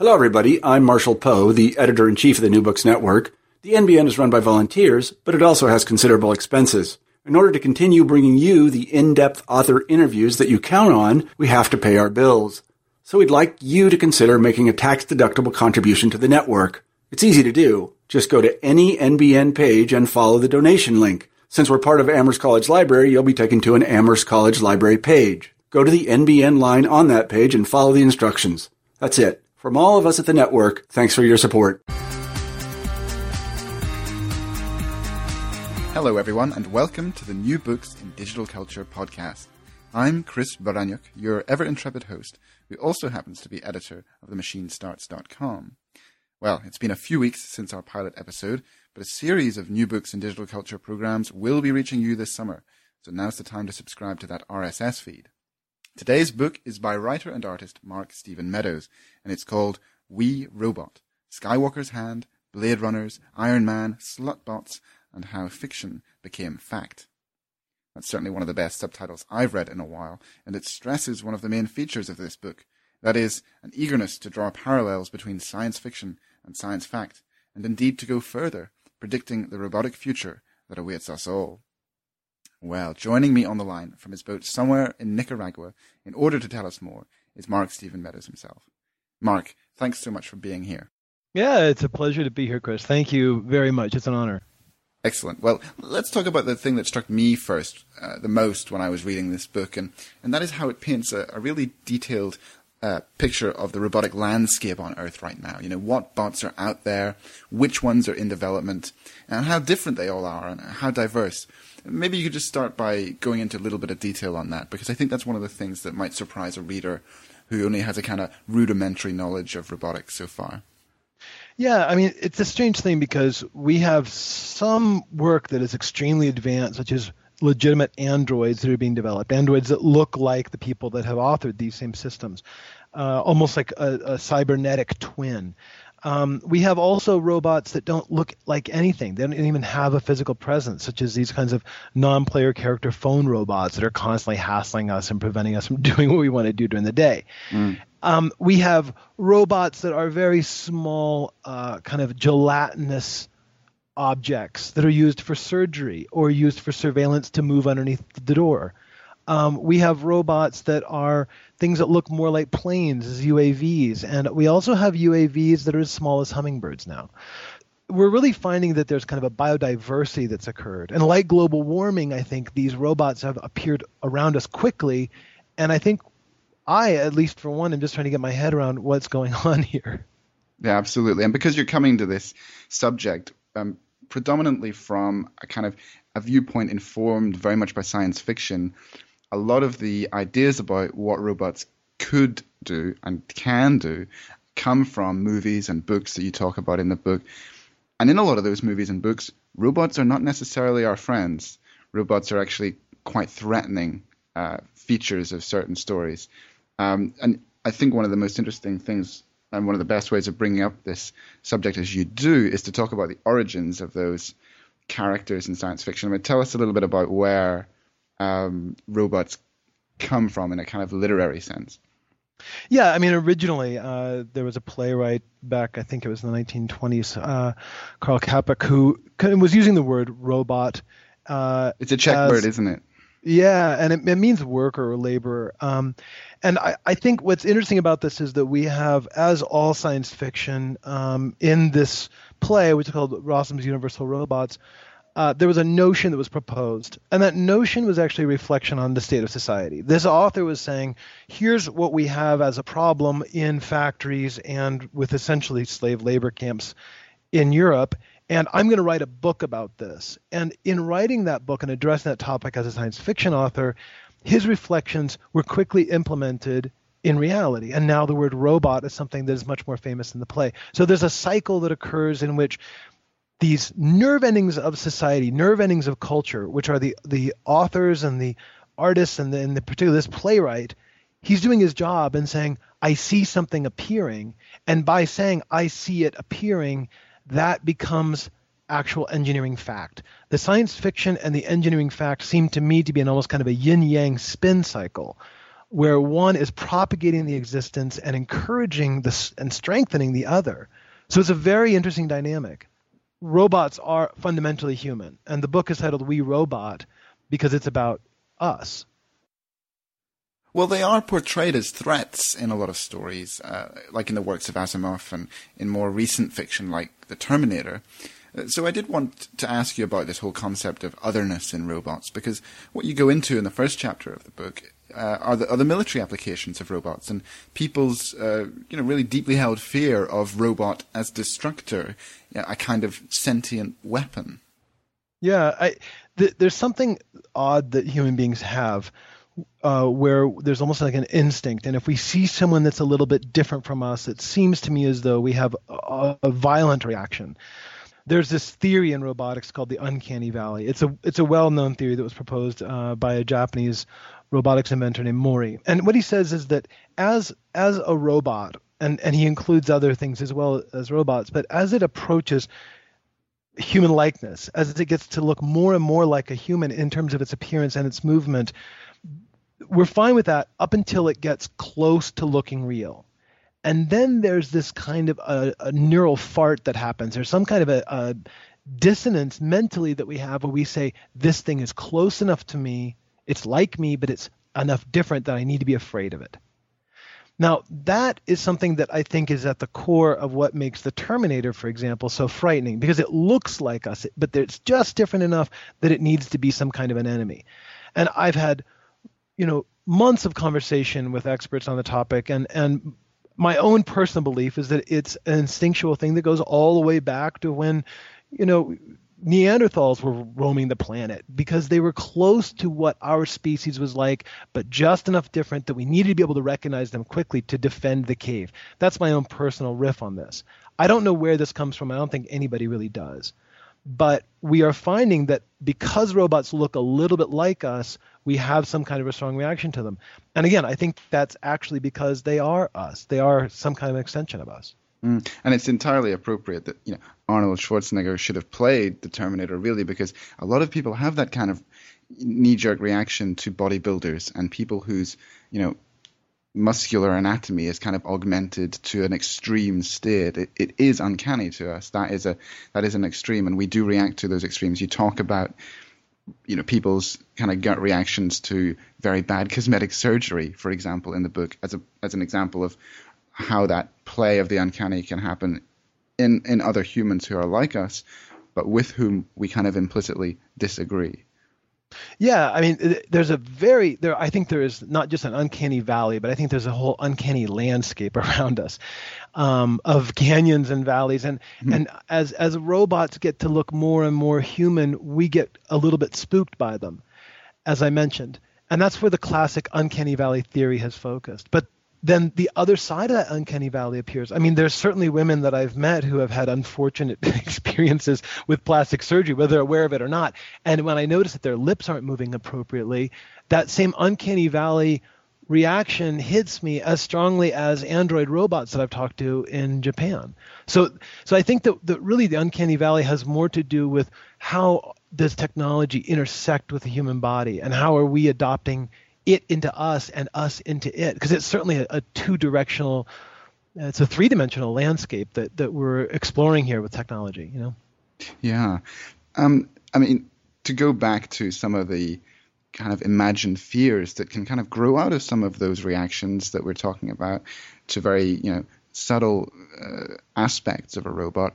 Hello, everybody. I'm Marshall Poe, the editor in chief of the New Books Network. The NBN is run by volunteers, but it also has considerable expenses. In order to continue bringing you the in-depth author interviews that you count on, we have to pay our bills. So we'd like you to consider making a tax-deductible contribution to the network. It's easy to do. Just go to any NBN page and follow the donation link. Since we're part of Amherst College Library, you'll be taken to an Amherst College Library page. Go to the NBN line on that page and follow the instructions. That's it. From all of us at the network, thanks for your support. Hello, everyone, and welcome to the New Books in Digital Culture podcast. I'm Chris Baraniuk, your ever intrepid host, who also happens to be editor of theMachineStarts.com. Well, it's been a few weeks since our pilot episode, but a series of New Books in Digital Culture programs will be reaching you this summer, so now's the time to subscribe to that RSS feed. Today's book is by writer and artist Mark Stephen Meadows, and it's called We Robot Skywalker's Hand, Blade Runners, Iron Man, Slutbots, and How Fiction Became Fact. That's certainly one of the best subtitles I've read in a while, and it stresses one of the main features of this book that is, an eagerness to draw parallels between science fiction and science fact, and indeed to go further, predicting the robotic future that awaits us all. Well, joining me on the line from his boat somewhere in Nicaragua in order to tell us more is Mark Stephen Meadows himself. Mark, thanks so much for being here. Yeah, it's a pleasure to be here, Chris. Thank you very much. It's an honor. Excellent. Well, let's talk about the thing that struck me first, uh, the most when I was reading this book, and, and that is how it paints a, a really detailed uh, picture of the robotic landscape on Earth right now. You know, what bots are out there, which ones are in development, and how different they all are, and how diverse. Maybe you could just start by going into a little bit of detail on that, because I think that's one of the things that might surprise a reader who only has a kind of rudimentary knowledge of robotics so far. Yeah, I mean, it's a strange thing because we have some work that is extremely advanced, such as legitimate androids that are being developed, androids that look like the people that have authored these same systems, uh, almost like a, a cybernetic twin. Um, we have also robots that don't look like anything. They don't even have a physical presence, such as these kinds of non-player character phone robots that are constantly hassling us and preventing us from doing what we want to do during the day. Mm. Um, we have robots that are very small, uh, kind of gelatinous objects that are used for surgery or used for surveillance to move underneath the door. Um, we have robots that are things that look more like planes as UAVs, and we also have UAVs that are as small as hummingbirds now. We're really finding that there's kind of a biodiversity that's occurred. And like global warming, I think these robots have appeared around us quickly. And I think I, at least for one, am just trying to get my head around what's going on here. Yeah, absolutely. And because you're coming to this subject um, predominantly from a kind of a viewpoint informed very much by science fiction, a lot of the ideas about what robots could do and can do come from movies and books that you talk about in the book. And in a lot of those movies and books, robots are not necessarily our friends. Robots are actually quite threatening uh, features of certain stories. Um, and I think one of the most interesting things and one of the best ways of bringing up this subject as you do is to talk about the origins of those characters in science fiction. I mean, tell us a little bit about where um, robots come from in a kind of literary sense. Yeah, I mean, originally uh, there was a playwright back, I think it was in the 1920s, uh, Karl Čapek, who was using the word robot. Uh, it's a Czech as, word, isn't it? Yeah, and it, it means worker or laborer. Um, and I, I, think what's interesting about this is that we have, as all science fiction, um, in this play, which is called Rossum's Universal Robots, uh, there was a notion that was proposed, and that notion was actually a reflection on the state of society. This author was saying, here's what we have as a problem in factories and with essentially slave labor camps in Europe, and I'm going to write a book about this. And in writing that book and addressing that topic as a science fiction author, his reflections were quickly implemented in reality. And now the word robot is something that is much more famous in the play. So there's a cycle that occurs in which these nerve endings of society, nerve endings of culture, which are the the authors and the artists and the, and the particular this playwright, he's doing his job and saying, I see something appearing, and by saying I see it appearing, that becomes actual engineering fact. The science fiction and the engineering fact seem to me to be an almost kind of a yin yang spin cycle where one is propagating the existence and encouraging this and strengthening the other. So it's a very interesting dynamic. Robots are fundamentally human, and the book is titled We Robot because it's about us. Well, they are portrayed as threats in a lot of stories, uh, like in the works of Asimov and in more recent fiction like The Terminator. Uh, so I did want to ask you about this whole concept of otherness in robots, because what you go into in the first chapter of the book uh, are, the, are the military applications of robots and people's, uh, you know, really deeply held fear of robot as destructor, you know, a kind of sentient weapon. Yeah, I, th- there's something odd that human beings have. Uh, where there's almost like an instinct, and if we see someone that's a little bit different from us, it seems to me as though we have a, a violent reaction there's this theory in robotics called the uncanny valley. It's a it's a well-known theory that was proposed uh, by a Japanese robotics inventor named Mori. And what he says is that as as a robot, and and he includes other things as well as robots, but as it approaches human likeness, as it gets to look more and more like a human in terms of its appearance and its movement, we're fine with that up until it gets close to looking real and then there's this kind of a, a neural fart that happens. There's some kind of a, a dissonance mentally that we have where we say, this thing is close enough to me, it's like me, but it's enough different that I need to be afraid of it. Now, that is something that I think is at the core of what makes the Terminator, for example, so frightening because it looks like us, but it's just different enough that it needs to be some kind of an enemy. And I've had, you know, months of conversation with experts on the topic, and and my own personal belief is that it's an instinctual thing that goes all the way back to when, you know, Neanderthals were roaming the planet because they were close to what our species was like, but just enough different that we needed to be able to recognize them quickly to defend the cave. That's my own personal riff on this. I don't know where this comes from. I don't think anybody really does. But we are finding that because robots look a little bit like us, we have some kind of a strong reaction to them. And again, I think that's actually because they are us. They are some kind of extension of us. Mm. And it's entirely appropriate that you know Arnold Schwarzenegger should have played the Terminator, really, because a lot of people have that kind of knee-jerk reaction to bodybuilders and people whose you know muscular anatomy is kind of augmented to an extreme state. It, it is uncanny to us. That is a that is an extreme, and we do react to those extremes. You talk about you know people's kind of gut reactions to very bad cosmetic surgery, for example, in the book, as a as an example of how that play of the uncanny can happen in in other humans who are like us, but with whom we kind of implicitly disagree. Yeah, I mean, there's a very there. I think there is not just an uncanny valley, but I think there's a whole uncanny landscape around us um, of canyons and valleys, and mm-hmm. and as as robots get to look more and more human, we get a little bit spooked by them, as I mentioned, and that's where the classic uncanny valley theory has focused. But then the other side of that uncanny valley appears. I mean, there's certainly women that I've met who have had unfortunate experiences with plastic surgery, whether they're aware of it or not. And when I notice that their lips aren't moving appropriately, that same uncanny valley reaction hits me as strongly as android robots that I've talked to in Japan. So, so I think that, that really the uncanny valley has more to do with how does technology intersect with the human body and how are we adopting it into us and us into it because it's certainly a, a two-directional it's a three-dimensional landscape that that we're exploring here with technology you know? Yeah. Um, i mean to go back to some of the kind of imagined fears that can kind of grow out of some of those reactions that we're talking about to very you know subtle uh, aspects of a robot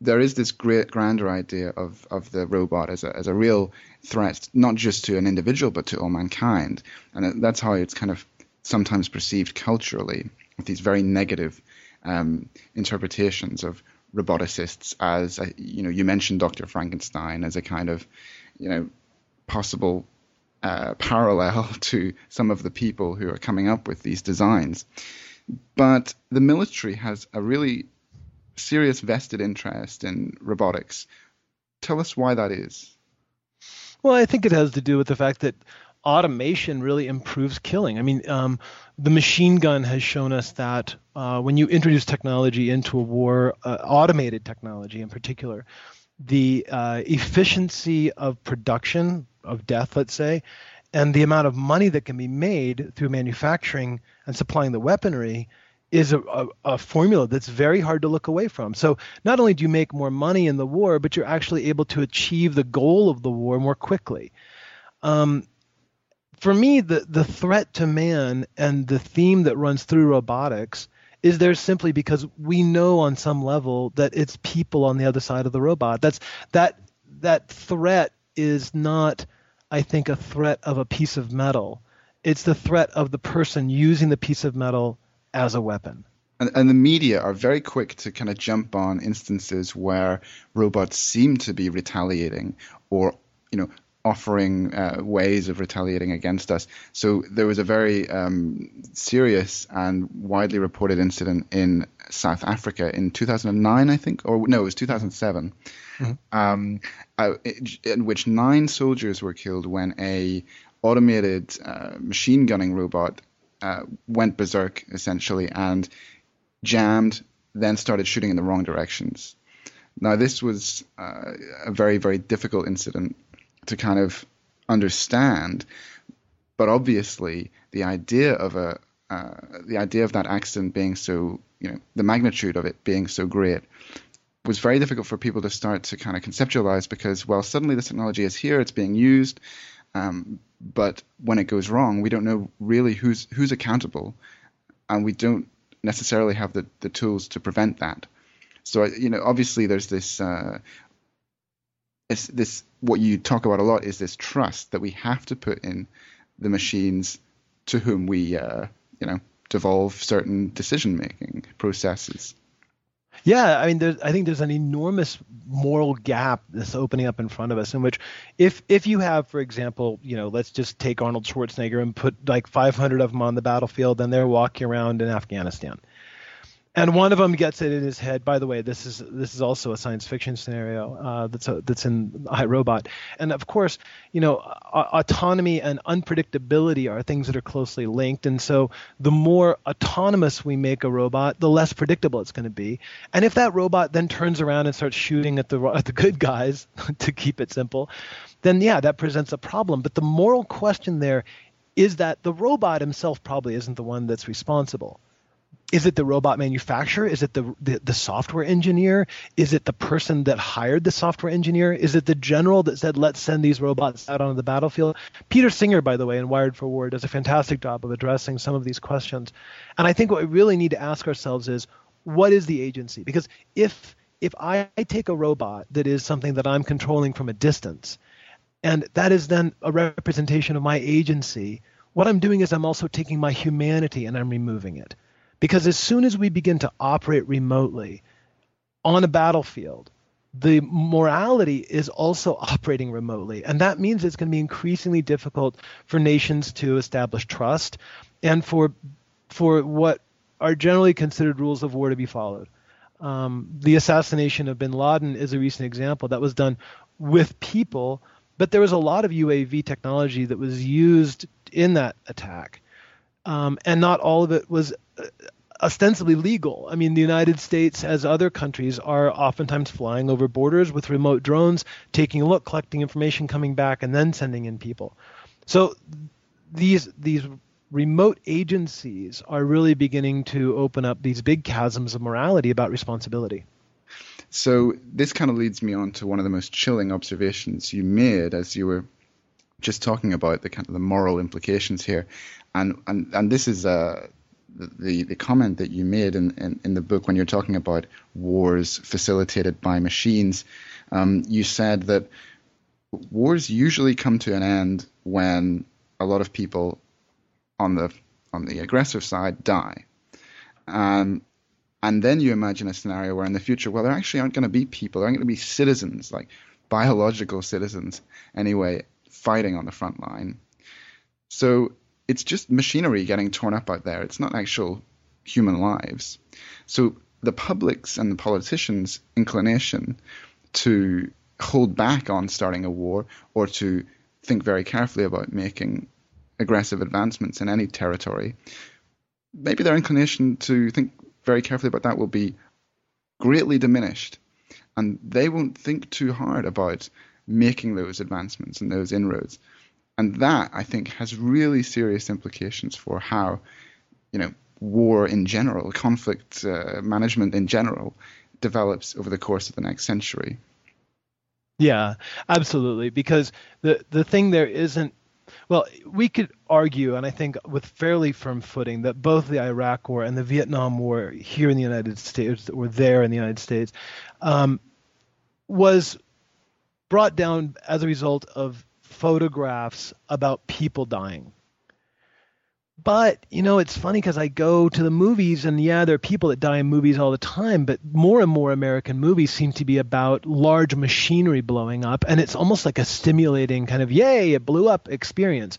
there is this great grander idea of, of the robot as a, as a real threat, not just to an individual, but to all mankind. And that's how it's kind of sometimes perceived culturally, with these very negative um, interpretations of roboticists as, a, you know, you mentioned Dr. Frankenstein as a kind of, you know, possible uh, parallel to some of the people who are coming up with these designs. But the military has a really serious vested interest in robotics. Tell us why that is. Well, I think it has to do with the fact that automation really improves killing. I mean, um, the machine gun has shown us that uh, when you introduce technology into a war, uh, automated technology in particular, the uh, efficiency of production of death, let's say, and the amount of money that can be made through manufacturing and supplying the weaponry is a, a, a, formula that's very hard to look away from. So not only do you make more money in the war, but you're actually able to achieve the goal of the war more quickly. Um, for me, the, the threat to man and the theme that runs through robotics is there simply because we know on some level that it's people on the other side of the robot. That's that that threat is not, I think, a threat of a piece of metal. It's the threat of the person using the piece of metal as a weapon. And, and, the media are very quick to kind of jump on instances where robots seem to be retaliating or you know offering uh, ways of retaliating against us. So there was a very um, serious and widely reported incident in South Africa in 2009, I think, or no, it was 2007, mm-hmm. um, uh, in which nine soldiers were killed when a automated uh, machine gunning robot uh, went berserk essentially and jammed, then started shooting in the wrong directions. Now, this was uh, a very, very difficult incident to kind of understand. But obviously, the idea of a uh, the idea of that accident being so, you know, the magnitude of it being so great was very difficult for people to start to kind of conceptualize because, well, suddenly this technology is here, it's being used, um, but when it goes wrong, we don't know really who's who's accountable, and we don't necessarily have the, the tools to prevent that. So, you know, obviously there's this uh, this what you talk about a lot is this trust that we have to put in the machines to whom we uh, you know devolve certain decision making processes. Yeah, I mean, I think there's an enormous moral gap that's opening up in front of us. In which, if if you have, for example, you know, let's just take Arnold Schwarzenegger and put like 500 of them on the battlefield, and they're walking around in Afghanistan and one of them gets it in his head. By the way, this is this is also a science fiction scenario uh, that's a, that's in iRobot, and of course, you know, autonomy and unpredictability are things that are closely linked. And so, the more autonomous we make a robot, the less predictable it's going to be. And if that robot then turns around and starts shooting at the at the good guys, to keep it simple, then yeah, that presents a problem. But the moral question there is that the robot himself probably isn't the one that's responsible is it the robot manufacturer? Is it the, the, the software engineer? Is it the person that hired the software engineer? Is it the general that said let's send these robots out onto the battlefield? Peter Singer, by the way, in Wired for War, does a fantastic job of addressing some of these questions. And I think what we really need to ask ourselves is what is the agency? Because if if I take a robot that is something that I'm controlling from a distance, and that is then a representation of my agency, what I'm doing is I'm also taking my humanity and I'm removing it. Because as soon as we begin to operate remotely on a battlefield, the morality is also operating remotely. And that means it's going to be increasingly difficult for nations to establish trust and for, for what are generally considered rules of war to be followed. Um, the assassination of bin Laden is a recent example that was done with people, but there was a lot of UAV technology that was used in that attack um, and not all of it was uh, ostensibly legal. I mean, the United States, as other countries, are oftentimes flying over borders with remote drones, taking a look, collecting information, coming back, and then sending in people. So these these remote agencies are really beginning to open up these big chasms of morality about responsibility. So this kind of leads me on to one of the most chilling observations you made as you were just talking about the kind of the moral implications here, and and and this is uh, the the comment that you made in, in, in the book when you're talking about wars facilitated by machines. Um, you said that wars usually come to an end when a lot of people on the on the aggressive side die. Um, and then you imagine a scenario where in the future, well, there actually aren't going to be people, there aren't going to be citizens, like biological citizens anyway, fighting on the front line. So it's just machinery getting torn up out there. It's not actual human lives. So the public's and the politicians' inclination to hold back on starting a war or to think very carefully about making aggressive advancements in any territory, maybe their inclination to think very carefully about that will be greatly diminished. And they won't think too hard about making those advancements and those inroads. And that, I think, has really serious implications for how, you know, war in general, conflict uh, management in general, develops over the course of the next century. Yeah, absolutely. Because the the thing there isn't well, we could argue, and I think with fairly firm footing, that both the Iraq War and the Vietnam War here in the United States, or there in the United States, um, was brought down as a result of photographs about people dying. But, you know, it's funny because I go to the movies, and yeah, there are people that die in movies all the time, but more and more American movies seem to be about large machinery blowing up, and it's almost like a stimulating kind of, yay, it blew up experience.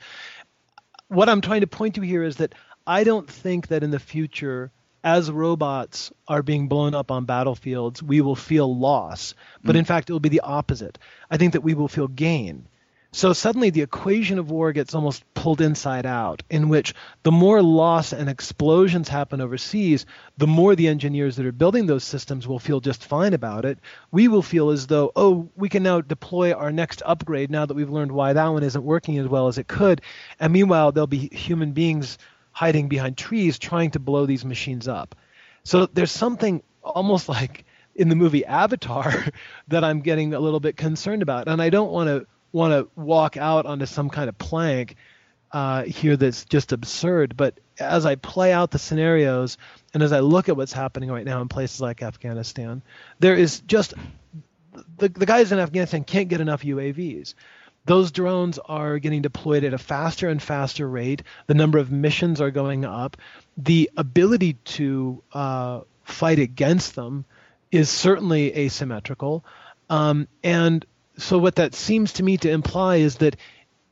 What I'm trying to point to here is that I don't think that in the future, as robots are being blown up on battlefields, we will feel loss. But mm. in fact, it will be the opposite. I think that we will feel gain. So suddenly the equation of war gets almost pulled inside out, in which the more loss and explosions happen overseas, the more the engineers that are building those systems will feel just fine about it. We will feel as though, oh, we can now deploy our next upgrade now that we've learned why that one isn't working as well as it could. And meanwhile, there'll be human beings hiding behind trees trying to blow these machines up. So there's something almost like in the movie Avatar that I'm getting a little bit concerned about. And I don't want to want to walk out onto some kind of plank uh, here that's just absurd. But as I play out the scenarios and as I look at what's happening right now in places like Afghanistan, there is just the, the guys in Afghanistan can't get enough UAVs. Those drones are getting deployed at a faster and faster rate. The number of missions are going up. The ability to uh, fight against them is certainly asymmetrical. Um, and so what that seems to me to imply is that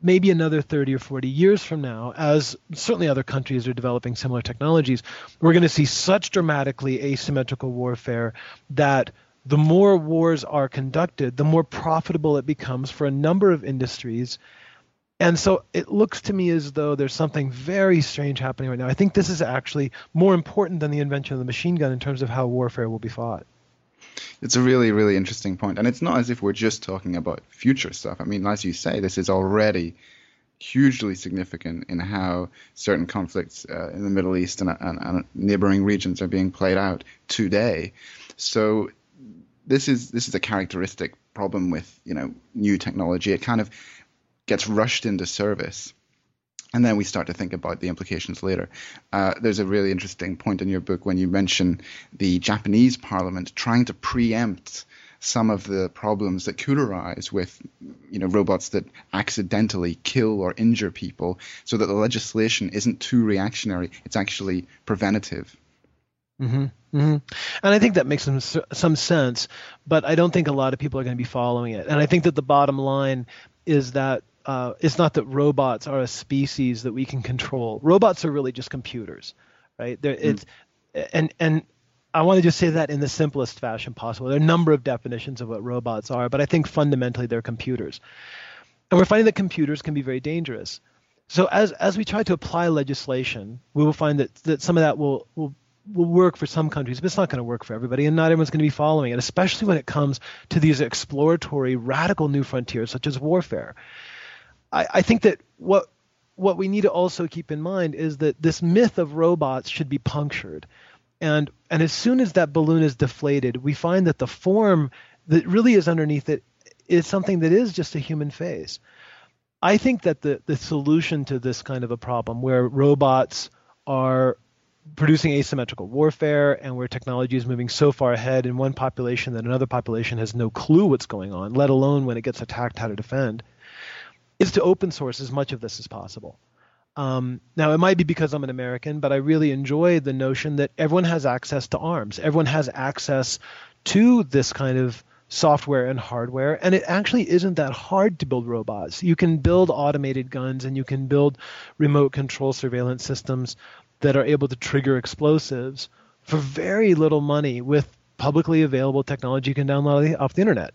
maybe another 30 or 40 years from now, as certainly other countries are developing similar technologies, we're going to see such dramatically asymmetrical warfare that the more wars are conducted, the more profitable it becomes for a number of industries. And so it looks to me as though there's something very strange happening right now. I think this is actually more important than the invention of the machine gun in terms of how warfare will be fought. It's a really, really interesting point. And it's not as if we're just talking about future stuff. I mean, as you say, this is already hugely significant in how certain conflicts uh, in the Middle East and, and, and, neighboring regions are being played out today. So this is this is a characteristic problem with you know new technology. It kind of gets rushed into service and then we start to think about the implications later. Uh, there's a really interesting point in your book when you mention the Japanese parliament trying to preempt some of the problems that could arise with you know robots that accidentally kill or injure people so that the legislation isn't too reactionary it's actually preventative mm-hmm. Mm-hmm. And I think that makes some some sense, but I don't think a lot of people are going to be following it. And I think that the bottom line is that uh, it's not that robots are a species that we can control. Robots are really just computers, right? Mm. It's and and I want to just say that in the simplest fashion possible. There are a number of definitions of what robots are, but I think fundamentally they're computers. And we're finding that computers can be very dangerous. So as as we try to apply legislation, we will find that, that some of that will, will will work for some countries, but it's not going to work for everybody, and not everyone's going to be following it, especially when it comes to these exploratory, radical new frontiers such as warfare. I, I think that what what we need to also keep in mind is that this myth of robots should be punctured. And and as soon as that balloon is deflated, we find that the form that really is underneath it is something that is just a human face. I think that the, the solution to this kind of a problem where robots are producing asymmetrical warfare and where technology is moving so far ahead in one population that another population has no clue what's going on, let alone when it gets attacked how to defend, is to open source as much of this as possible. Um, now, it might be because I'm an American, but I really enjoy the notion that everyone has access to arms. Everyone has access to this kind of software and hardware, and it actually isn't that hard to build robots. You can build automated guns and you can build remote control surveillance systems that are able to trigger explosives for very little money with publicly available technology you can download off the internet.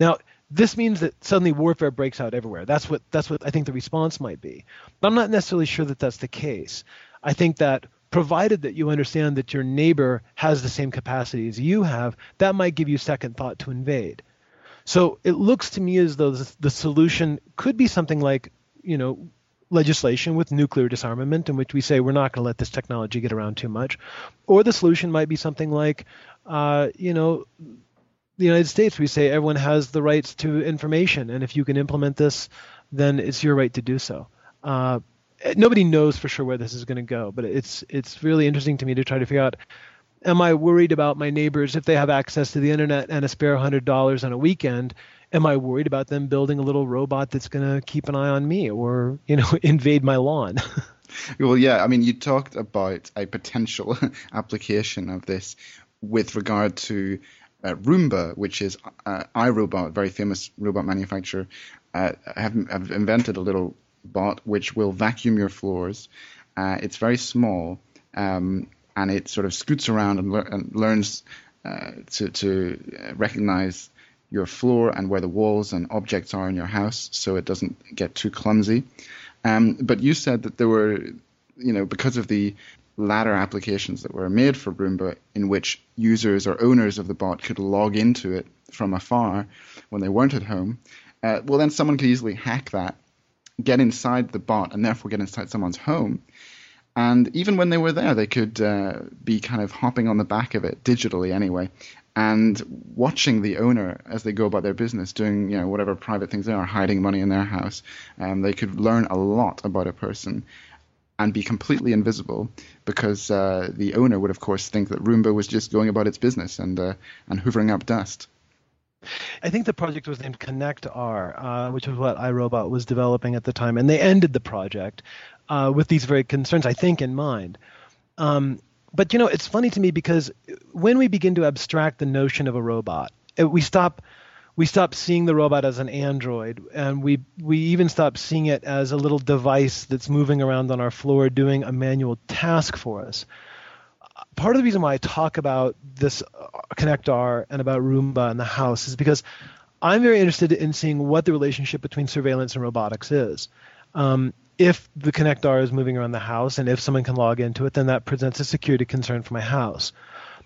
Now, this means that suddenly warfare breaks out everywhere. That's what that's what I think the response might be. But I'm not necessarily sure that that's the case. I think that provided that you understand that your neighbor has the same capacity as you have, that might give you second thought to invade. So it looks to me as though the solution could be something like, you know, legislation with nuclear disarmament, in which we say we're not going to let this technology get around too much, or the solution might be something like, uh, you know, the United States, we say everyone has the rights to information, and if you can implement this, then it's your right to do so. Uh, nobody knows for sure where this is going to go, but it's it's really interesting to me to try to figure out am I worried about my neighbors if they have access to the internet and a spare hundred dollars on a weekend? Am I worried about them building a little robot that's going to keep an eye on me or you know invade my lawn? well, yeah. I mean, you talked about a potential application of this with regard to uh, Roomba, which is uh, iRobot, very famous robot manufacturer, uh, have, have invented a little bot which will vacuum your floors. Uh, it's very small. Um, and it sort of scoots around and, le- and learns uh, to, to recognize your floor and where the walls and objects are in your house so it doesn't get too clumsy. Um, but you said that there were, you know, because of the latter applications that were made for Roomba in which users or owners of the bot could log into it from afar when they weren't at home, uh, well, then someone could easily hack that, get inside the bot, and therefore get inside someone's home and even when they were there, they could uh, be kind of hopping on the back of it digitally anyway, and watching the owner as they go about their business, doing you know whatever private things they are, hiding money in their house. Um, they could learn a lot about a person and be completely invisible because uh, the owner would of course think that Roomba was just going about its business and uh, and hoovering up dust. I think the project was named ConnectR, uh, which was what iRobot was developing at the time, and they ended the project uh, with these very concerns, I think, in mind. Um, but you know, it's funny to me because when we begin to abstract the notion of a robot, we stop we stop seeing the robot as an android, and we we even stop seeing it as a little device that's moving around on our floor doing a manual task for us. Part of the reason why I talk about this uh, ConnectR and about Roomba in the house is because I'm very interested in seeing what the relationship between surveillance and robotics is. Um, if the ConnectR is moving around the house and if someone can log into it, then that presents a security concern for my house.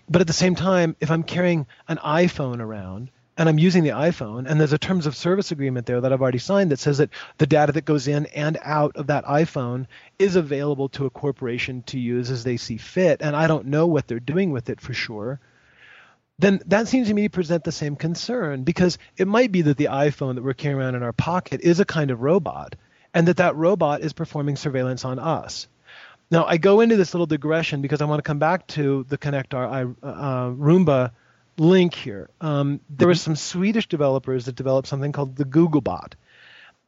But at the same time, if I'm carrying an iPhone around and I'm using the iPhone and there's a terms of service agreement there that I've already signed that says that the data that goes in and out of that iPhone is available to a corporation to use as they see fit, and I don't know what they're doing with it for sure, then that seems to me to present the same concern because it might be that the iPhone that we're carrying around in our pocket is a kind of robot and that that robot is performing surveillance on us. Now, I go into this little digression because I want to come back to the ConnectR uh, uh, Roomba link here. Um, there were some Swedish developers that developed something called the Googlebot.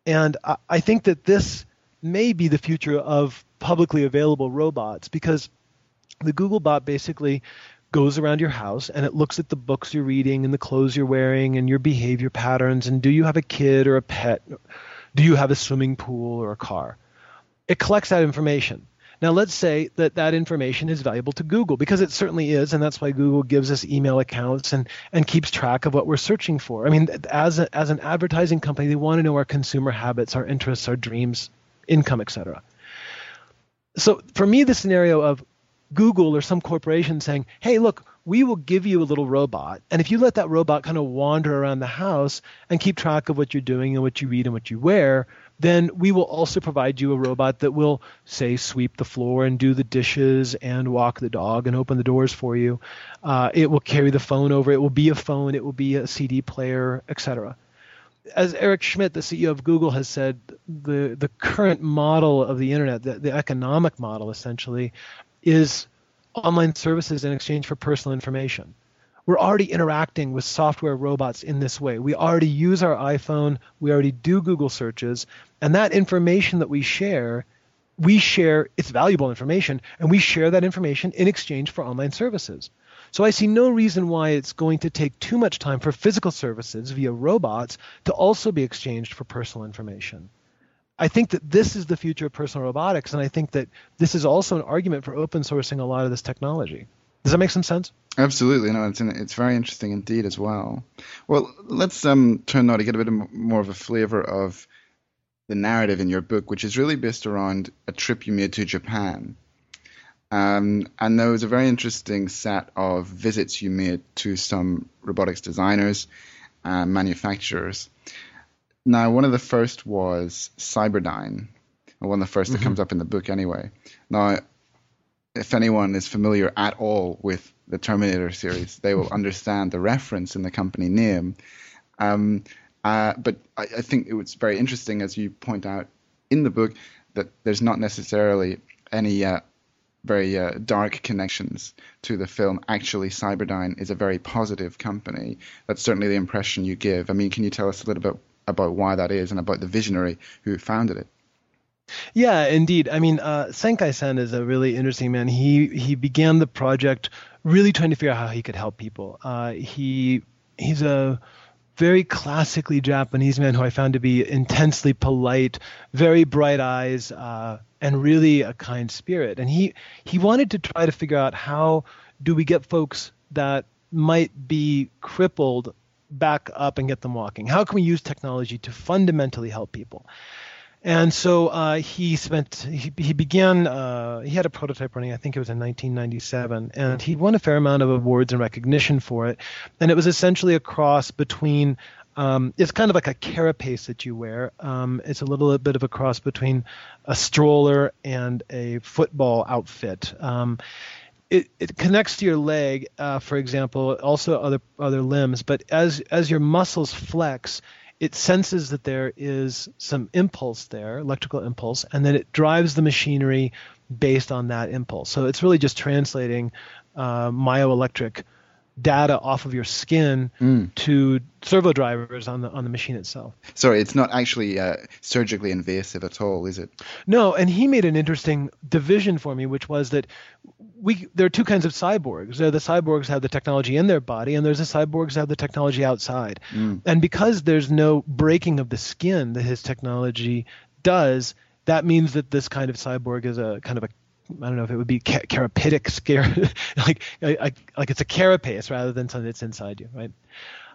And I, I think that this may be the future of publicly available robots because the Googlebot basically goes around your house and it looks at the books you're reading and the clothes you're wearing and your behavior patterns and do you have a kid or a pet do you have a swimming pool or a car? It collects that information. Now, let's say that that information is valuable to Google because it certainly is, and that's why Google gives us email accounts and, and keeps track of what we're searching for. I mean, as, a, as an advertising company, they want to know our consumer habits, our interests, our dreams, income, etc. So, for me, the scenario of Google or some corporation saying, hey, look, we will give you a little robot. And if you let that robot kind of wander around the house and keep track of what you're doing and what you read and what you wear, then we will also provide you a robot that will, say, sweep the floor and do the dishes and walk the dog and open the doors for you. Uh, it will carry the phone over. It will be a phone. It will be a CD player, etc. As Eric Schmidt, the CEO of Google, has said, the the current model of the internet, the, the economic model essentially, is online services in exchange for personal information. We're already interacting with software robots in this way. We already use our iPhone, we already do Google searches, and that information that we share, we share it's valuable information, and we share that information in exchange for online services. So I see no reason why it's going to take too much time for physical services via robots to also be exchanged for personal information. I think that this is the future of personal robotics, and I think that this is also an argument for open sourcing a lot of this technology. Does that make some sense? Absolutely, no, it's it's very interesting indeed as well. Well, let's um, turn now to get a bit more of a flavor of the narrative in your book, which is really based around a trip you made to Japan. Um, and there was a very interesting set of visits you made to some robotics designers and manufacturers. Now, one of the first was Cyberdyne, or one of the 1st mm-hmm. that comes up in the book anyway. Now, if anyone is familiar at all with the Terminator series, they will understand the reference in the company name. Um, uh, but I, I, think it was very interesting, as you point out in the book, that there's not necessarily any uh, very uh, dark connections to the film. Actually, Cyberdyne is a very positive company. That's certainly the impression you give. I mean, can you tell us a little bit about why that is and about the visionary who founded it? Yeah, indeed. I mean, uh, Sankai-san is a really interesting man. He he began the project really trying to figure out how he could help people. Uh, he he's a very classically Japanese man who I found to be intensely polite, very bright eyes, uh, and really a kind spirit. And he he wanted to try to figure out how do we get folks that might be crippled back up and get them walking? How can we use technology to fundamentally help people? And so uh, he spent, he, he began, uh, he had a prototype running, I think it was in 1997, and he won a fair amount of awards and recognition for it. And it was essentially a cross between, um, it's kind of like a carapace that you wear. Um, it's a little bit of a cross between a stroller and a football outfit. Um, it, it connects to your leg, uh, for example, also other other limbs. But as as your muscles flex, it senses that there is some impulse there, electrical impulse, and then it drives the machinery based on that impulse. So it's really just translating uh, myoelectric data off of your skin mm. to servo drivers on the on the machine itself. Sorry, it's not actually uh, surgically invasive at all, is it? No, and he made an interesting division for me, which was that we there are two kinds of cyborgs. There are the cyborgs have the technology in their body, and there's the cyborgs have the technology outside. Mm. And because there's no breaking of the skin that his technology does, that means that this kind of cyborg is a kind of a I don't know if it would be ca- carapitic scare, like like it's a carapace rather than something that's inside you, right?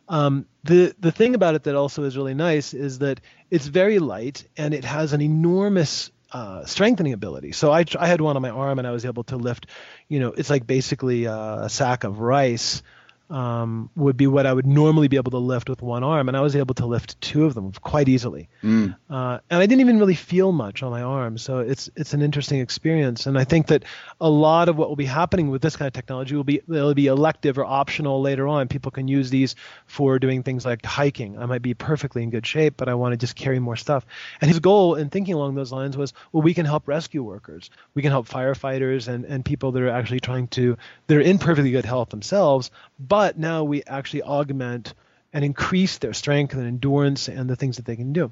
Um, the the thing about it that also is really nice is that it's very light and it has an enormous uh, strengthening ability. So I I had one on my arm and I was able to lift, you know, it's like basically a, a sack of rice um, would be what I would normally be able to lift with one arm, and I was able to lift two of them quite easily. Mm. Uh, and I didn't even really feel much on my arm, so it's it's an interesting experience. And I think that a lot of what will be happening with this kind of technology will be it'll be elective or optional later on. People can use these for doing things like hiking. I might be perfectly in good shape, but I want to just carry more stuff. And his goal in thinking along those lines was, well, we can help rescue workers, we can help firefighters and and people that are actually trying to they're in perfectly good health themselves but now we actually augment and increase their strength and endurance and the things that they can do.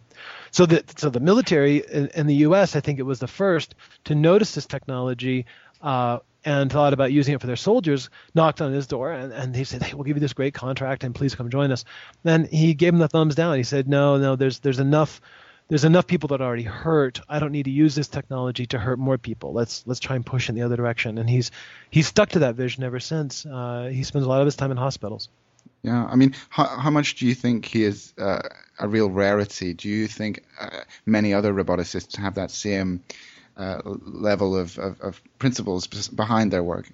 So the so the military in, in the U.S. I think it was the first to notice this technology. Uh, and thought about using it for their soldiers, knocked on his door, and, and he said, "Hey, we'll give you this great contract, and please come join us." Then he gave him the thumbs down. He said, "No, no, there's there's enough there's enough people that are already hurt. I don't need to use this technology to hurt more people. Let's let's try and push in the other direction. And he's he's stuck to that vision ever since. Uh, he spends a lot of his time in hospitals. Yeah, I mean, how, how much do you think he is uh, a real rarity? Do you think uh, many other roboticists have that same uh, level of, of, of, principles behind their work?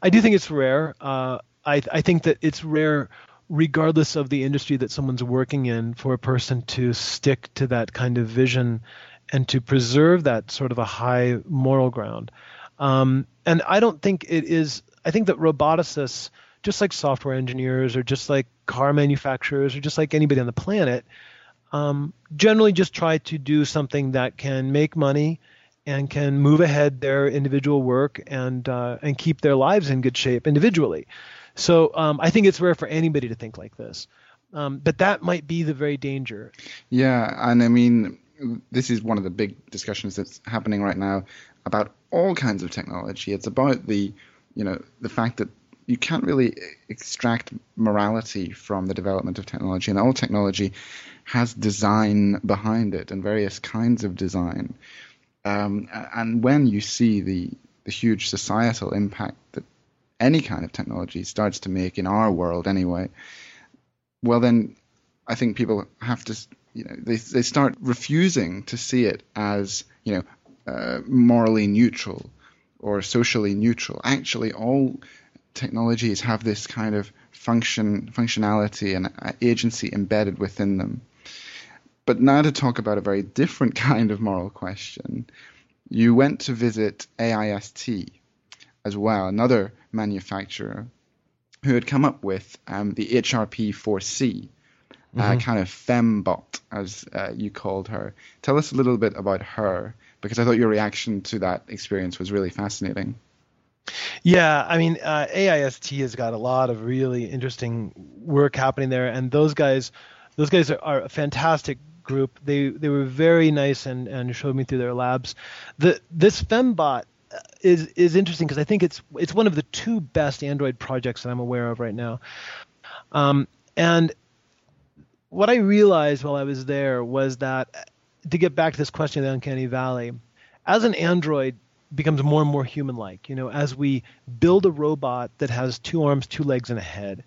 I do think it's rare. Uh, I I think that it's rare regardless of the industry that someone's working in, for a person to stick to that kind of vision and to preserve that sort of a high moral ground. Um, and I don't think it is, I think that roboticists, just like software engineers or just like car manufacturers or just like anybody on the planet, um, generally just try to do something that can make money and can move ahead their individual work and uh, and keep their lives in good shape individually. So um, I think it's rare for anybody to think like this. Um, but that might be the very danger. Yeah, and I mean, this is one of the big discussions that's happening right now about all kinds of technology. It's about the, you know, the fact that you can't really extract morality from the development of technology, and all technology has design behind it and various kinds of design. Um, and when you see the the huge societal impact that any kind of technology starts to make in our world, anyway, well then, I think people have to, you know, they they start refusing to see it as you know uh, morally neutral or socially neutral. Actually, all technologies have this kind of function, functionality, and uh, agency embedded within them. But now to talk about a very different kind of moral question, you went to visit AIST as well, another manufacturer who had come up with um, the HRP 4C, uh, mm-hmm. uh, kind of fembot, as uh, you called her. Tell us a little bit about her, because I thought your reaction to that experience was really fascinating. Yeah, I mean, uh, AIST has got a lot of really interesting work happening there, and those guys, those guys are, are a fantastic group. They they were very nice and, and showed me through their labs. The this Fembot is is interesting because I think it's it's one of the two best Android projects that I'm aware of right now. Um, and what I realized while I was there was that to get back to this question of the uncanny valley, as an Android becomes more and more human-like, you know, as we build a robot that has two arms, two legs, and a head,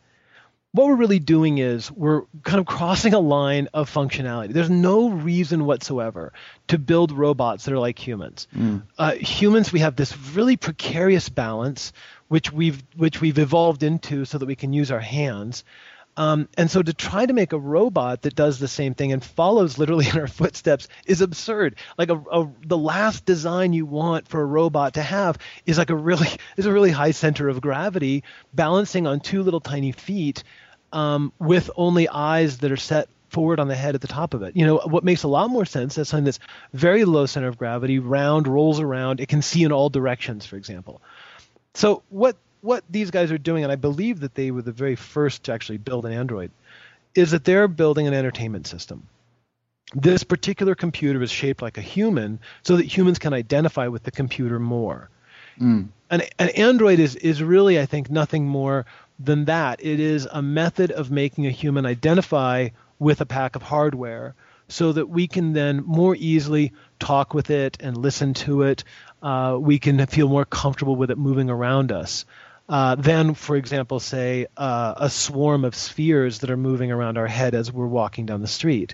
what we're really doing is we're kind of crossing a line of functionality. There's no reason whatsoever to build robots that are like humans. Mm. Uh, humans, we have this really precarious balance, which we've which we've evolved into so that we can use our hands. Um, and so to try to make a robot that does the same thing and follows literally in our footsteps is absurd. Like a, a, the last design you want for a robot to have is like a really is a really high center of gravity, balancing on two little tiny feet, um, with only eyes that are set forward on the head at the top of it. You know, what makes a lot more sense is something that's very low center of gravity, round, rolls around, it can see in all directions, for example. So what what these guys are doing, and I believe that they were the very first to actually build an Android, is that they're building an entertainment system. This particular computer is shaped like a human so that humans can identify with the computer more. Mm. And an Android is, is really, I think, nothing more than that. It is a method of making a human identify with a pack of hardware so that we can then more easily talk with it and listen to it. Uh, we can feel more comfortable with it moving around us uh, than, for example, say uh, a swarm of spheres that are moving around our head as we're walking down the street.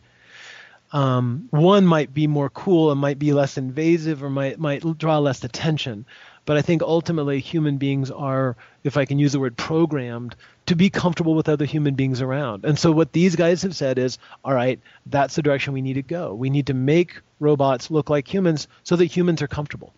Um, one might be more cool and might be less invasive or might might draw less attention, but I think ultimately human beings are, if I can use the word programmed, to be comfortable with other human beings around. And so what these guys have said is, all right, that's the direction we need to go. We need to make robots look like humans so that humans are comfortable.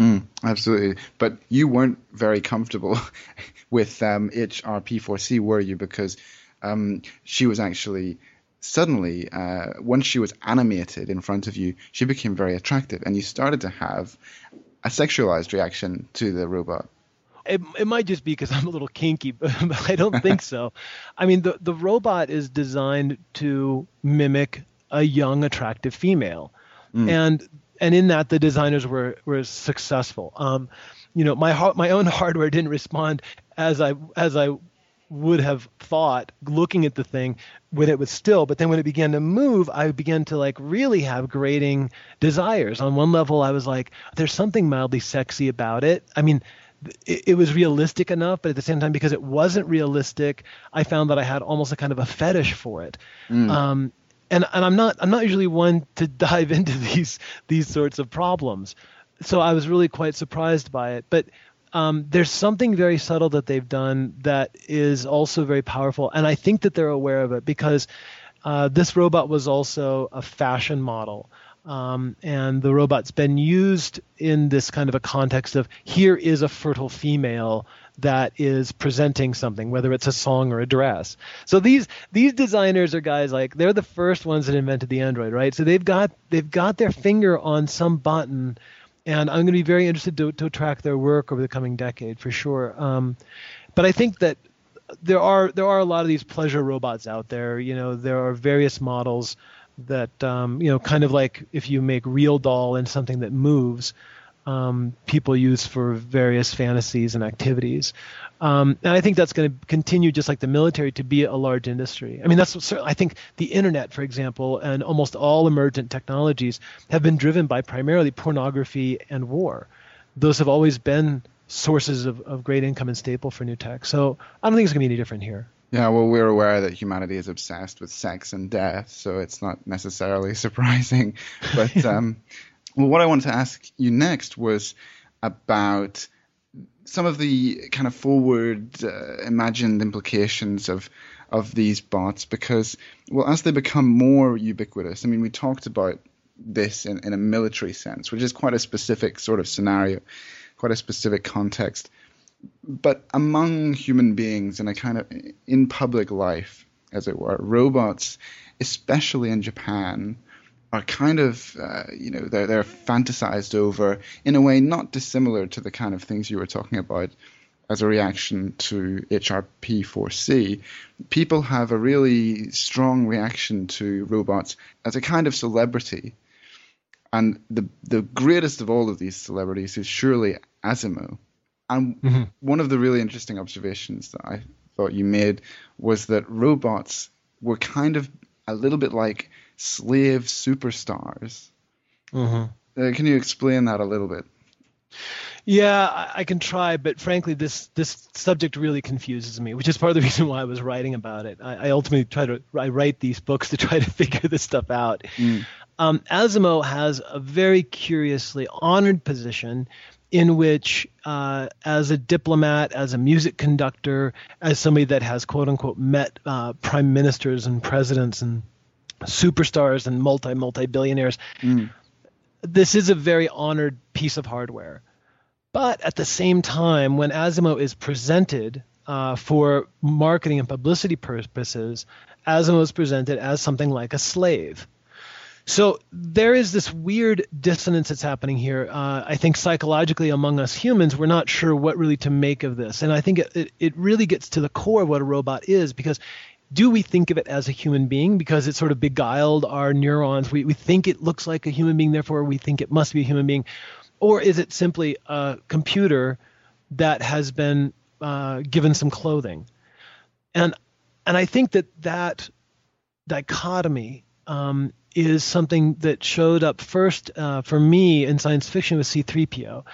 Mm, absolutely. But you weren't very comfortable with um, HRP4C, were you? Because um, she was actually suddenly, uh, once she was animated in front of you, she became very attractive, and you started to have a sexualized reaction to the robot. It, it might just be because I'm a little kinky, but, I don't think so. I mean, the, the robot is designed to mimic a young, attractive female. Mm. And and in that the designers were were successful. Um, you know, my my own hardware didn't respond as I as I would have thought looking at the thing when it was still but then when it began to move i began to like really have grating desires on one level i was like there's something mildly sexy about it i mean it, it, was realistic enough but at the same time because it wasn't realistic i found that i had almost a kind of a fetish for it mm. um, and and I'm not I'm not usually one to dive into these these sorts of problems. So I was really quite surprised by it. But um, there's something very subtle that they've done that is also very powerful, and I think that they're aware of it because uh, this robot was also a fashion model. Um, and the robot's been used in this kind of a context of here is a fertile female that is presenting something, whether it's a song or a dress. So these these designers are guys like they're the first ones that invented the Android, right? So they've got they've got their finger on some button, and I'm going to be very interested to, to track their work over the coming decade for sure. Um, but I think that there are there are a lot of these pleasure robots out there. You know, there are various models that um, you know, kind of like if you make real doll and something that moves um, people use for various fantasies and activities. Um, and I think that's going to continue, just like the military, to be a large industry. I mean, that's what, I think the internet, for example, and almost all emergent technologies have been driven by primarily pornography and war. Those have always been sources of, of great income and staple for new tech. So I don't think it's going to be any different here. Yeah, well, we're aware that humanity is obsessed with sex and death, so it's not necessarily surprising. But um, well, what I wanted to ask you next was about some of the kind of forward uh, imagined implications of of these bots because well as they become more ubiquitous i mean we talked about this in, in a military sense which is quite a specific sort of scenario quite a specific context. But among human beings in a kind of in public life as it were robots especially in japan are kind of, uh, you know, they're, they're fantasized over in a way not dissimilar to the kind of things you were talking about as a reaction to HRP4C. People have a really strong reaction to robots as a kind of celebrity. And the, the greatest of all of these celebrities is surely Asimo. And mm-hmm. one of the really interesting observations that I thought you made was that robots were kind of a little bit like slave superstars. Mm-hmm. Uh, can you explain that a little bit? Yeah, I can try, but frankly, this this subject really confuses me, which is part of the reason why I was writing about it. I, I ultimately try to I write these books to try to figure this stuff out. Mm. Um, Asimo has a very curiously honored position in which, uh, as a diplomat, as a music conductor, as somebody that has quote unquote met uh, prime ministers and presidents and superstars and multi multi billionaires. Mm. This is a very honored piece of hardware. But at the same time, when Asimo is presented uh, for marketing and publicity purposes, Asimo is presented as something like a slave. So there is this weird dissonance that's happening here. Uh, I think psychologically among us humans, we're not sure what really to make of this. And I think it, it, it really gets to the core of what a robot is because do we think of it as a human being because it sort of beguiled our neurons? We, we think it looks like a human being, therefore we think it must be a human being. Or is it simply a computer that has been uh, given some clothing? And, and I think that that dichotomy um, is something that showed up first uh, for me in science fiction with C3PO.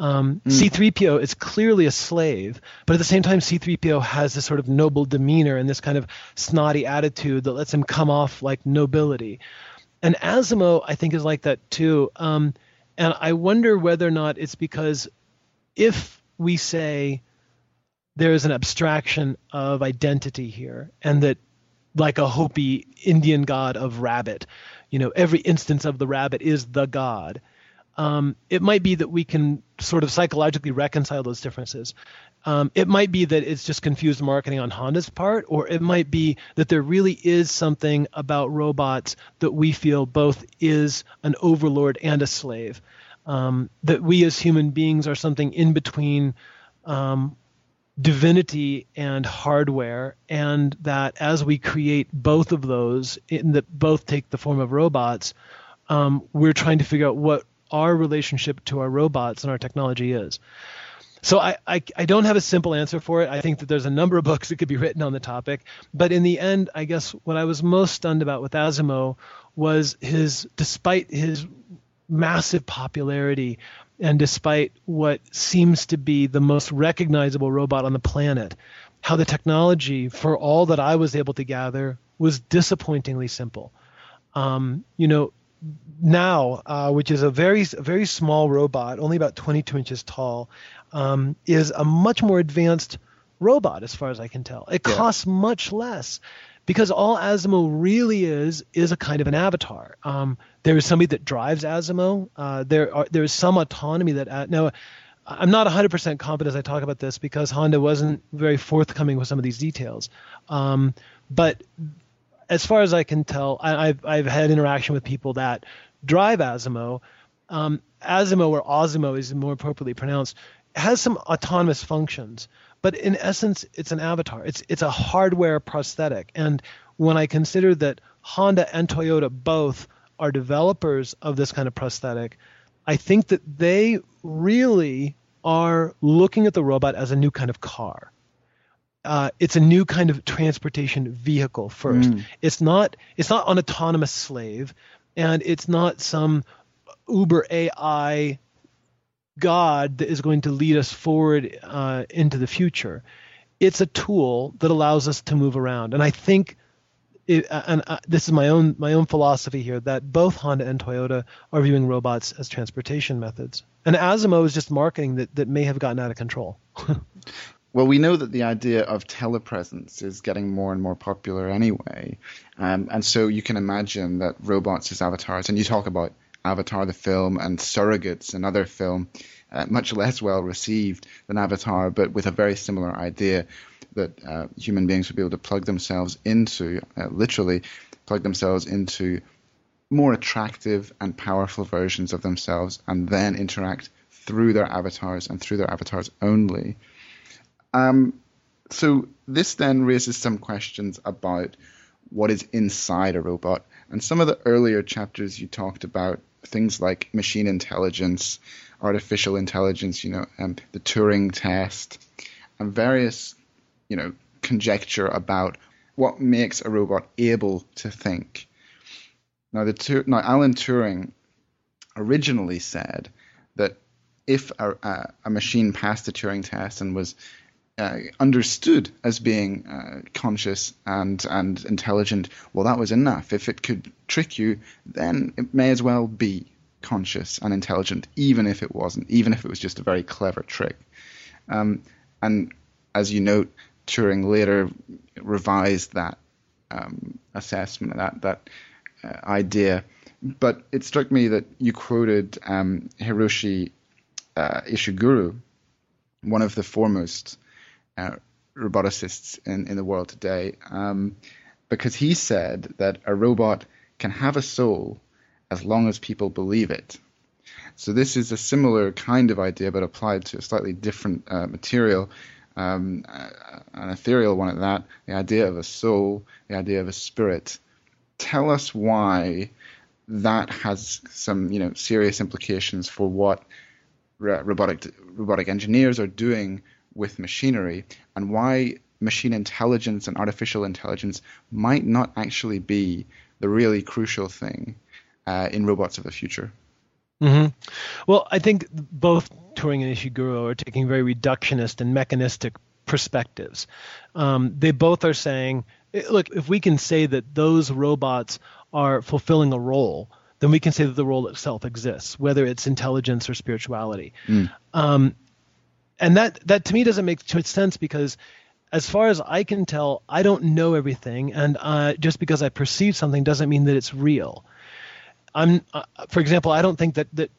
Um, mm. C3PO is clearly a slave, but at the same time, C3PO has this sort of noble demeanor and this kind of snotty attitude that lets him come off like nobility. And Asimo, I think, is like that too. Um, and I wonder whether or not it's because if we say there is an abstraction of identity here, and that like a Hopi Indian god of rabbit, you know, every instance of the rabbit is the god um, it might be that we can sort of psychologically reconcile those differences. Um, it might be that it's just confused marketing on Honda's part, or it might be that there really is something about robots that we feel both is an overlord and a slave. Um, that we as human beings are something in between um, divinity and hardware, and that as we create both of those, in that both take the form of robots, um, we're trying to figure out what our relationship to our robots and our technology is. So I, I, I, don't have a simple answer for it. I think that there's a number of books that could be written on the topic. But in the end, I guess what I was most stunned about with Asimo was his, despite his massive popularity and despite what seems to be the most recognizable robot on the planet, how the technology, for all that I was able to gather, was disappointingly simple. Um, you know, NAO, uh, which is a very very small robot, only about 22 inches tall, um, is a much more advanced robot as far as I can tell. It yeah. costs much less because all Asimo really is is a kind of an avatar. Um, there is somebody that drives Asimo. Uh, there are there is some autonomy that uh, now. I'm not 100% confident as I talk about this because Honda wasn't very forthcoming with some of these details. Um, but as far as I can tell, I, have I've had interaction with people that drive Asimo. Um, Asimo or Osimo is more appropriately pronounced has some autonomous functions, but in essence, it's an avatar. It's it's a hardware prosthetic. And when I consider that Honda and Toyota both are developers of this kind of prosthetic, I think that they really are looking at the robot as a new kind of car. Uh, it's a new kind of transportation vehicle first. Mm. It's not it's not an autonomous slave, and it's not some Uber AI God that is going to lead us forward uh, into the future. It's a tool that allows us to move around, and I think it, and uh, this is my own my own philosophy here that both Honda and Toyota are viewing robots as transportation methods, and Asimo is just marketing that that may have gotten out of control. well, we know that the idea of telepresence is getting more and more popular anyway, um, and so you can imagine that robots as avatars, and you talk about Avatar the film and Surrogates, another film, uh, much less well received than Avatar, but with a very similar idea that uh, human beings would be able to plug themselves into, uh, literally plug themselves into more attractive and powerful versions of themselves and then interact through their avatars and through their avatars only. Um, so this then raises some questions about what is inside a robot. And some of the earlier chapters you talked about things like machine intelligence, artificial intelligence, you know, um, the Turing test, and various you know, conjecture about what makes a robot able to think. Now, the now Alan Turing originally said that if a, a, a machine passed the Turing test and was uh, understood as being uh, conscious and and intelligent, well, that was enough. If it could trick you, then it may as well be conscious and intelligent, even if it wasn't, even if it was just a very clever trick. Um, and as you note, Turing later revised that um, assessment, that that uh, idea. But it struck me that you quoted um, Hiroshi uh, Ishiguro, one of the foremost uh, roboticists in, in the world today, um, because he said that a robot can have a soul as long as people believe it. So this is a similar kind of idea, but applied to a slightly different uh, material um, an ethereal one at that, the idea of a soul, the idea of a spirit. Tell us why that has some, you know, serious implications for what robotic robotic engineers are doing with machinery, and why machine intelligence and artificial intelligence might not actually be the really crucial thing uh, in robots of the future. Mm-hmm. Well, I think both Turing and Ishiguro are taking very reductionist and mechanistic perspectives. Um, they both are saying, eh, look, if we can say that those robots are fulfilling a role, then we can say that the role itself exists, whether it's intelligence or spirituality. Mm. Um, and that that to me doesn't make too much sense because as far as I can tell, I don't know everything, and uh, just because I perceive something doesn't mean that it's real. I'm, uh, for example, I don't think that that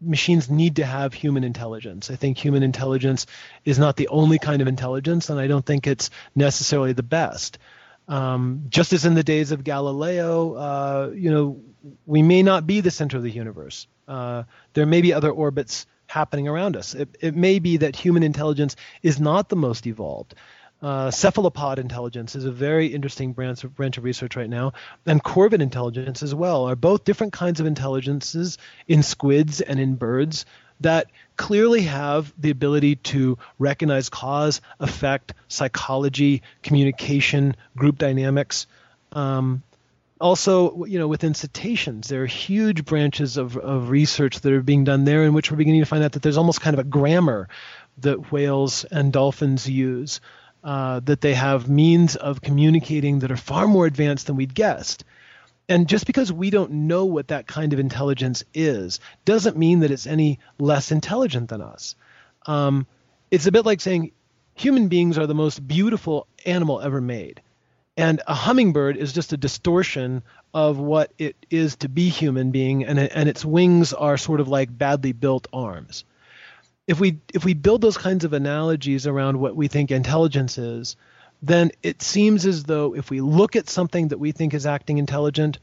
machines need to have human intelligence. I think human intelligence is not the only kind of intelligence, and I don't think it's necessarily the best. Um, just as in the days of Galileo, uh, you know, we may not be the center of the universe. Uh, there may be other orbits happening around us. It, it may be that human intelligence is not the most evolved. Uh, cephalopod intelligence is a very interesting branch of, branch of research right now, and corvid intelligence as well are both different kinds of intelligences in squids and in birds that clearly have the ability to recognize cause, effect, psychology, communication, group dynamics. Um, also, you know, within cetaceans, there are huge branches of, of research that are being done there in which we're beginning to find out that there's almost kind of a grammar that whales and dolphins use uh, that they have means of communicating that are far more advanced than we'd guessed. And just because we don't know what that kind of intelligence is, doesn't mean that it's any less intelligent than us. Um, it's a bit like saying human beings are the most beautiful animal ever made. And a hummingbird is just a distortion of what it is to be human being, and, and its wings are sort of like badly built arms if we if we build those kinds of analogies around what we think intelligence is, then it seems as though if we look at something that we think is acting intelligent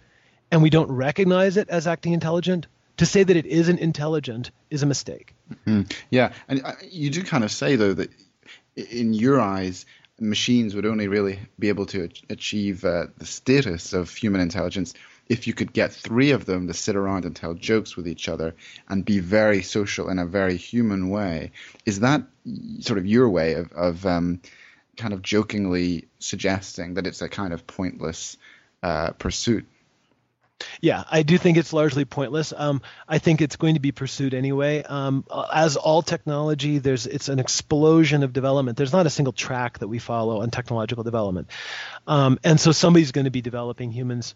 and we don't recognize it as acting intelligent, to say that it isn't intelligent is a mistake. Mm-hmm. Yeah, and uh, you do kind of say though that in your eyes, machines would only really be able to achieve uh, the status of human intelligence if you could get three of them to sit around and tell jokes with each other and be very social in a very human way. Is that sort of your way of, of um, kind of jokingly suggesting that it's a kind of pointless uh, pursuit? Yeah, I do think it's largely pointless. Um, I think it's going to be pursued anyway. Um, as all technology, there's it's an explosion of development. There's not a single track that we follow on technological development, um, and so somebody's going to be developing humans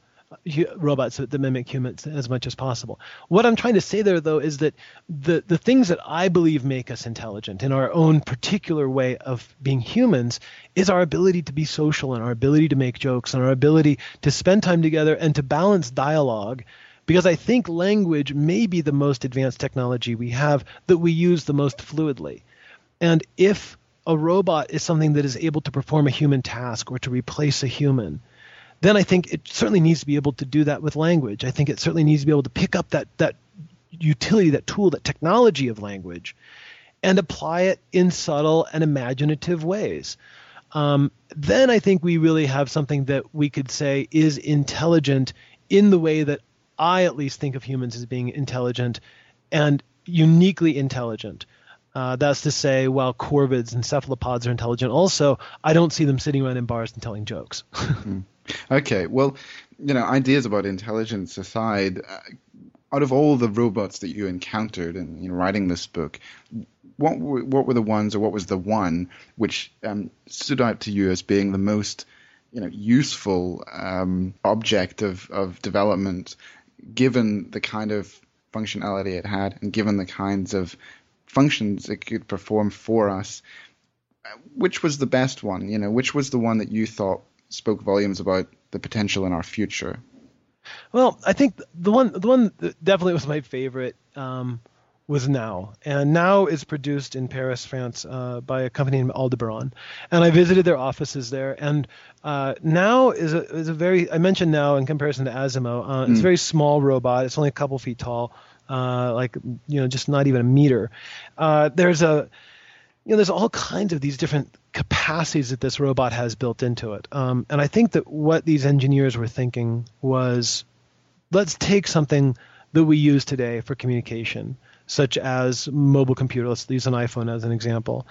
robots that mimic humans as much as possible. What I'm trying to say there, though, is that the the things that I believe make us intelligent in our own particular way of being humans is our ability to be social and our ability to make jokes and our ability to spend time together and to balance dialogue. Because I think language may be the most advanced technology we have that we use the most fluidly. And if a robot is something that is able to perform a human task or to replace a human, then I think it certainly needs to be able to do that with language. I think it certainly needs to be able to pick up that that utility, that tool, that technology of language, and apply it in subtle and imaginative ways. Um, then I think we really have something that we could say is intelligent in the way that I at least think of humans as being intelligent and uniquely intelligent. Uh, that's to say, while corvids and cephalopods are intelligent, also I don't see them sitting around in bars and telling jokes. mm-hmm. Okay, well, you know, ideas about intelligence aside, uh, out of all the robots that you encountered in know, writing this book, what were, what were the ones, or what was the one which um, stood out to you as being the most, you know, useful um, object of, of development, given the kind of functionality it had, and given the kinds of functions it could perform for us? Which was the best one? You know, which was the one that you thought spoke volumes about the potential in our future. Well, I think the one the one that definitely was my favorite um, was NAO, and NAO is produced in Paris, France, uh, by a company named Aldebaran, and I visited their offices there. And uh, NAO is a is a very I mentioned NAO in comparison to Asimo. Uh, it's mm. a very small robot. It's only a couple feet tall, uh, like you know, just not even a meter. Uh, there's a you know, there's all kinds of these different capacities that this robot has built into it. Um, and I think that what these engineers were thinking was let's take something that we use today for communication, such as mobile computer. Let's use an iPhone as an example.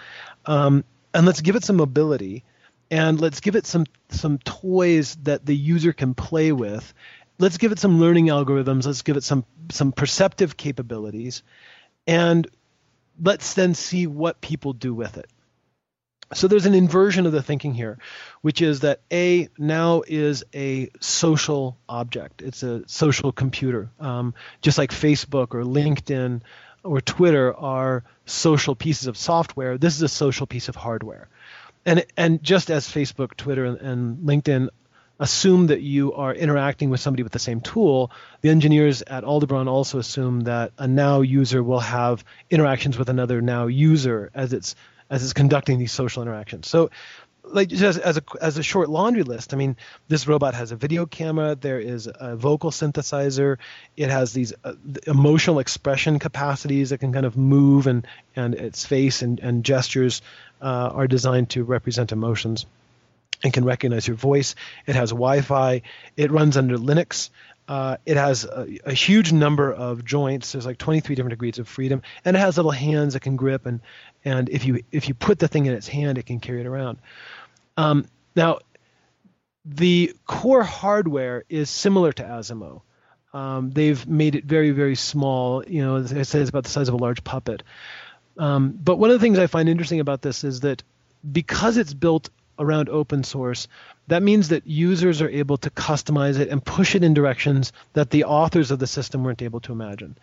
Um, and let's give it some mobility and let's give it some some toys that the user can play with. Let's give it some learning algorithms. Let's give it some some perceptive capabilities, and let's then see what people do with it. So there's an inversion of the thinking here, which is that A NAO is a social object. It's a social computer, um, just like Facebook or LinkedIn or Twitter are social pieces of software. This is a social piece of hardware, and and just as Facebook, Twitter, and, and LinkedIn assume that you are interacting with somebody with the same tool, the engineers at Aldebaran also assume that a NAO user will have interactions with another NAO user as it's as it's conducting these social interactions. So like just as a as a short laundry list, I mean, this robot has a video camera. There is a vocal synthesizer. It has these uh, emotional expression capacities that can kind of move, and and its face and and gestures uh, are designed to represent emotions, and can recognize your voice. It has Wi-Fi. It runs under Linux. Uh, it has a, a, huge number of joints. There's like 23 different degrees of freedom, and it has little hands that can grip, and and if you if you put the thing in its hand, it can carry it around. Um, NAO, the core hardware is similar to Asimo. Um, they've made it very very small. You know, as I said, it's about the size of a large puppet. Um, but one of the things I find interesting about this is that because it's built around open source, that means that users are able to customize it and push it in directions that the authors of the system weren't able to imagine.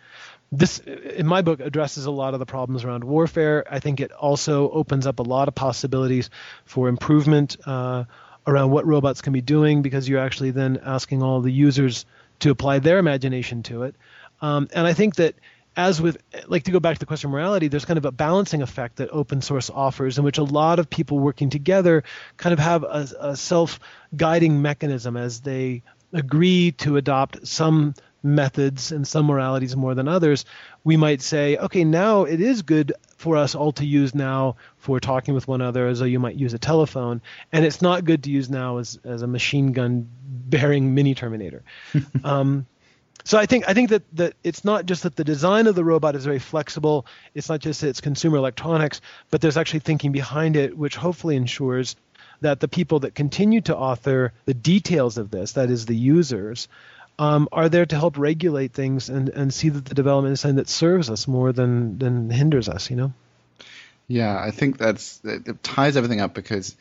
This, in my book, addresses a lot of the problems around warfare. I think it also opens up a lot of possibilities for improvement uh, around what robots can be doing because you're actually then asking all the users to apply their imagination to it. Um, and I think that as with like to go back to the question of morality there's kind of a balancing effect that open source offers in which a lot of people working together kind of have a, a self-guiding mechanism as they agree to adopt some methods and some moralities more than others we might say okay now it is good for us all to use NAO for talking with one another as though you might use a telephone, and it's not good to use NAO as, as a machine gun bearing mini Terminator. um, so I think I think that, that it's not just that the design of the robot is very flexible. It's not just that it's consumer electronics, but there's actually thinking behind it, which hopefully ensures that the people that continue to author the details of this, that is the users, um, are there to help regulate things and, and see that the development is something that serves us more than, than hinders us, you know? Yeah, I think that's it ties everything up because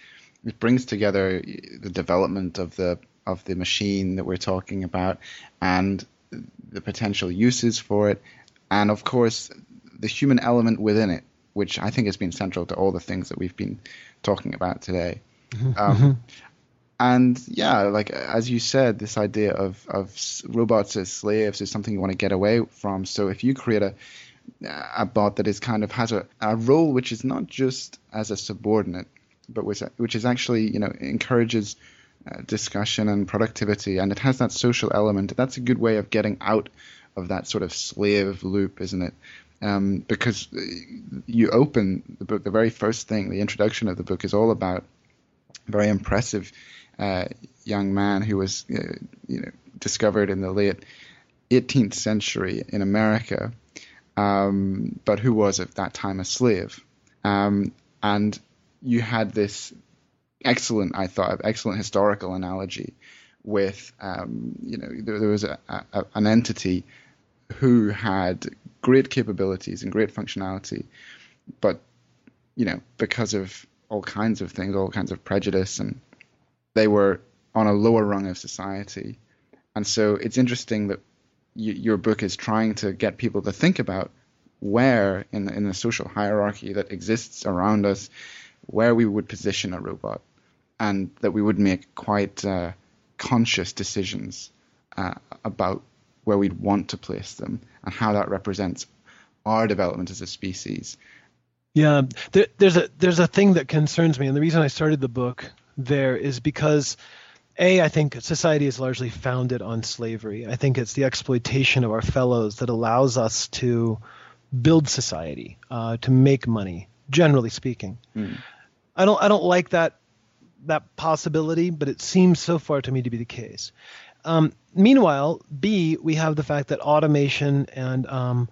it brings together the development of the of the machine that we're talking about and the potential uses for it, and of course the human element within it, which I think has been central to all the things that we've been talking about today. Mm-hmm. Um, mm-hmm. And yeah, like as you said, this idea of of robots as slaves is something you want to get away from. So if you create a a bot that is kind of has a, a role which is not just as a subordinate, but which which is actually you know encourages discussion and productivity, and it has that social element. That's a good way of getting out of that sort of slave loop, isn't it? Um, because uh, you open the book, the very first thing, the introduction of the book is all about a very impressive uh, young man who was uh, you know discovered in the late 18th century in America, um, but who was at that time a slave. Um, and you had this excellent, I thought, excellent historical analogy with, um, you know, there, there was a, a, an entity who had great capabilities and great functionality, but, you know, because of all kinds of things, all kinds of prejudice, and they were on a lower rung of society. And so it's interesting that your book is trying to get people to think about where in the, in the social hierarchy that exists around us, where we would position a robot and that we would make quite uh, conscious decisions uh, about where we'd want to place them and how that represents our development as a species. Yeah, there, there's a there's a thing that concerns me, and the reason I started the book there is because a I think society is largely founded on slavery. I think it's the exploitation of our fellows that allows us to build society, uh, to make money. Generally speaking, mm. I don't I don't like that that possibility, but it seems so far to me to be the case. Um, meanwhile, B, we have the fact that automation and um,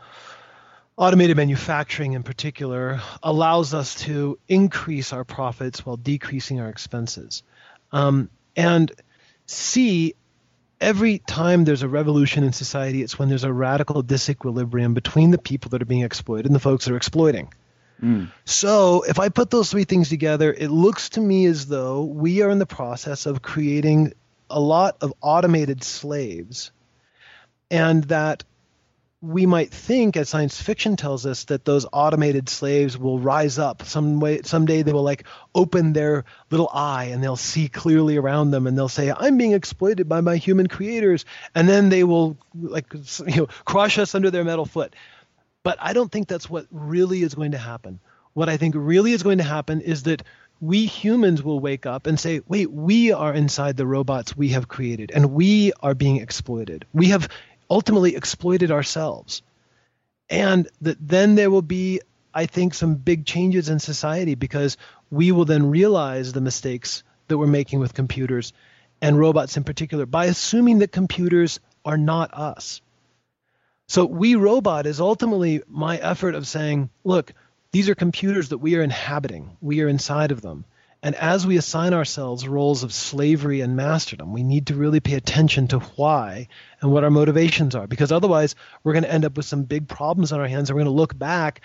automated manufacturing in particular allows us to increase our profits while decreasing our expenses. Um, and C, every time there's a revolution in society, it's when there's a radical disequilibrium between the people that are being exploited and the folks that are exploiting. Mm. So, if I put those three things together, it looks to me as though we are in the process of creating a lot of automated slaves, and that we might think, as science fiction tells us, that those automated slaves will rise up some way. Someday they will like open their little eye and they'll see clearly around them, and they'll say, "I'm being exploited by my human creators," and then they will like you know crush us under their metal foot. But I don't think that's what really is going to happen. What I think really is going to happen is that we humans will wake up and say, wait, we are inside the robots we have created and we are being exploited. We have ultimately exploited ourselves. And that then there will be, I think, some big changes in society because we will then realize the mistakes that we're making with computers and robots in particular by assuming that computers are not us. So we robot is ultimately my effort of saying, look, these are computers that we are inhabiting. We are inside of them. And as we assign ourselves roles of slavery and masterdom, we need to really pay attention to why and what our motivations are, because otherwise we're going to end up with some big problems on our hands, and we're going to look back,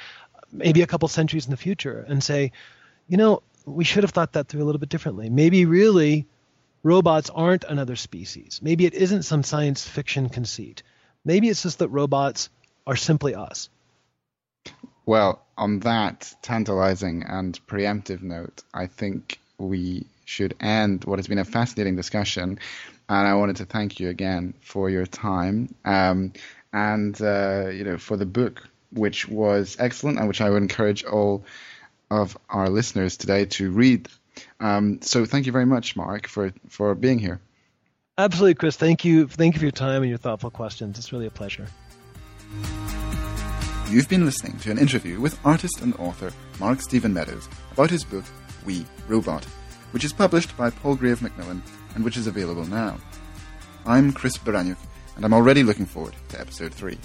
maybe a couple centuries in the future, and say, you know, we should have thought that through a little bit differently. Maybe really robots aren't another species. Maybe it isn't some science fiction conceit. Maybe it's just that robots are simply us. Well, on that tantalizing and preemptive note, I think we should end what has been a fascinating discussion. And I wanted to thank you again for your time um, and uh, you know for the book, which was excellent and which I would encourage all of our listeners today to read. Um, so thank you very much, Mark, for for being here. Absolutely, Chris. Thank you. Thank you for your time and your thoughtful questions. It's really a pleasure. You've been listening to an interview with artist and author Mark Stephen Meadows about his book, We Robot, which is published by Palgrave Macmillan and which is available now. I'm Chris Baraniuk, and I'm already looking forward to episode 3.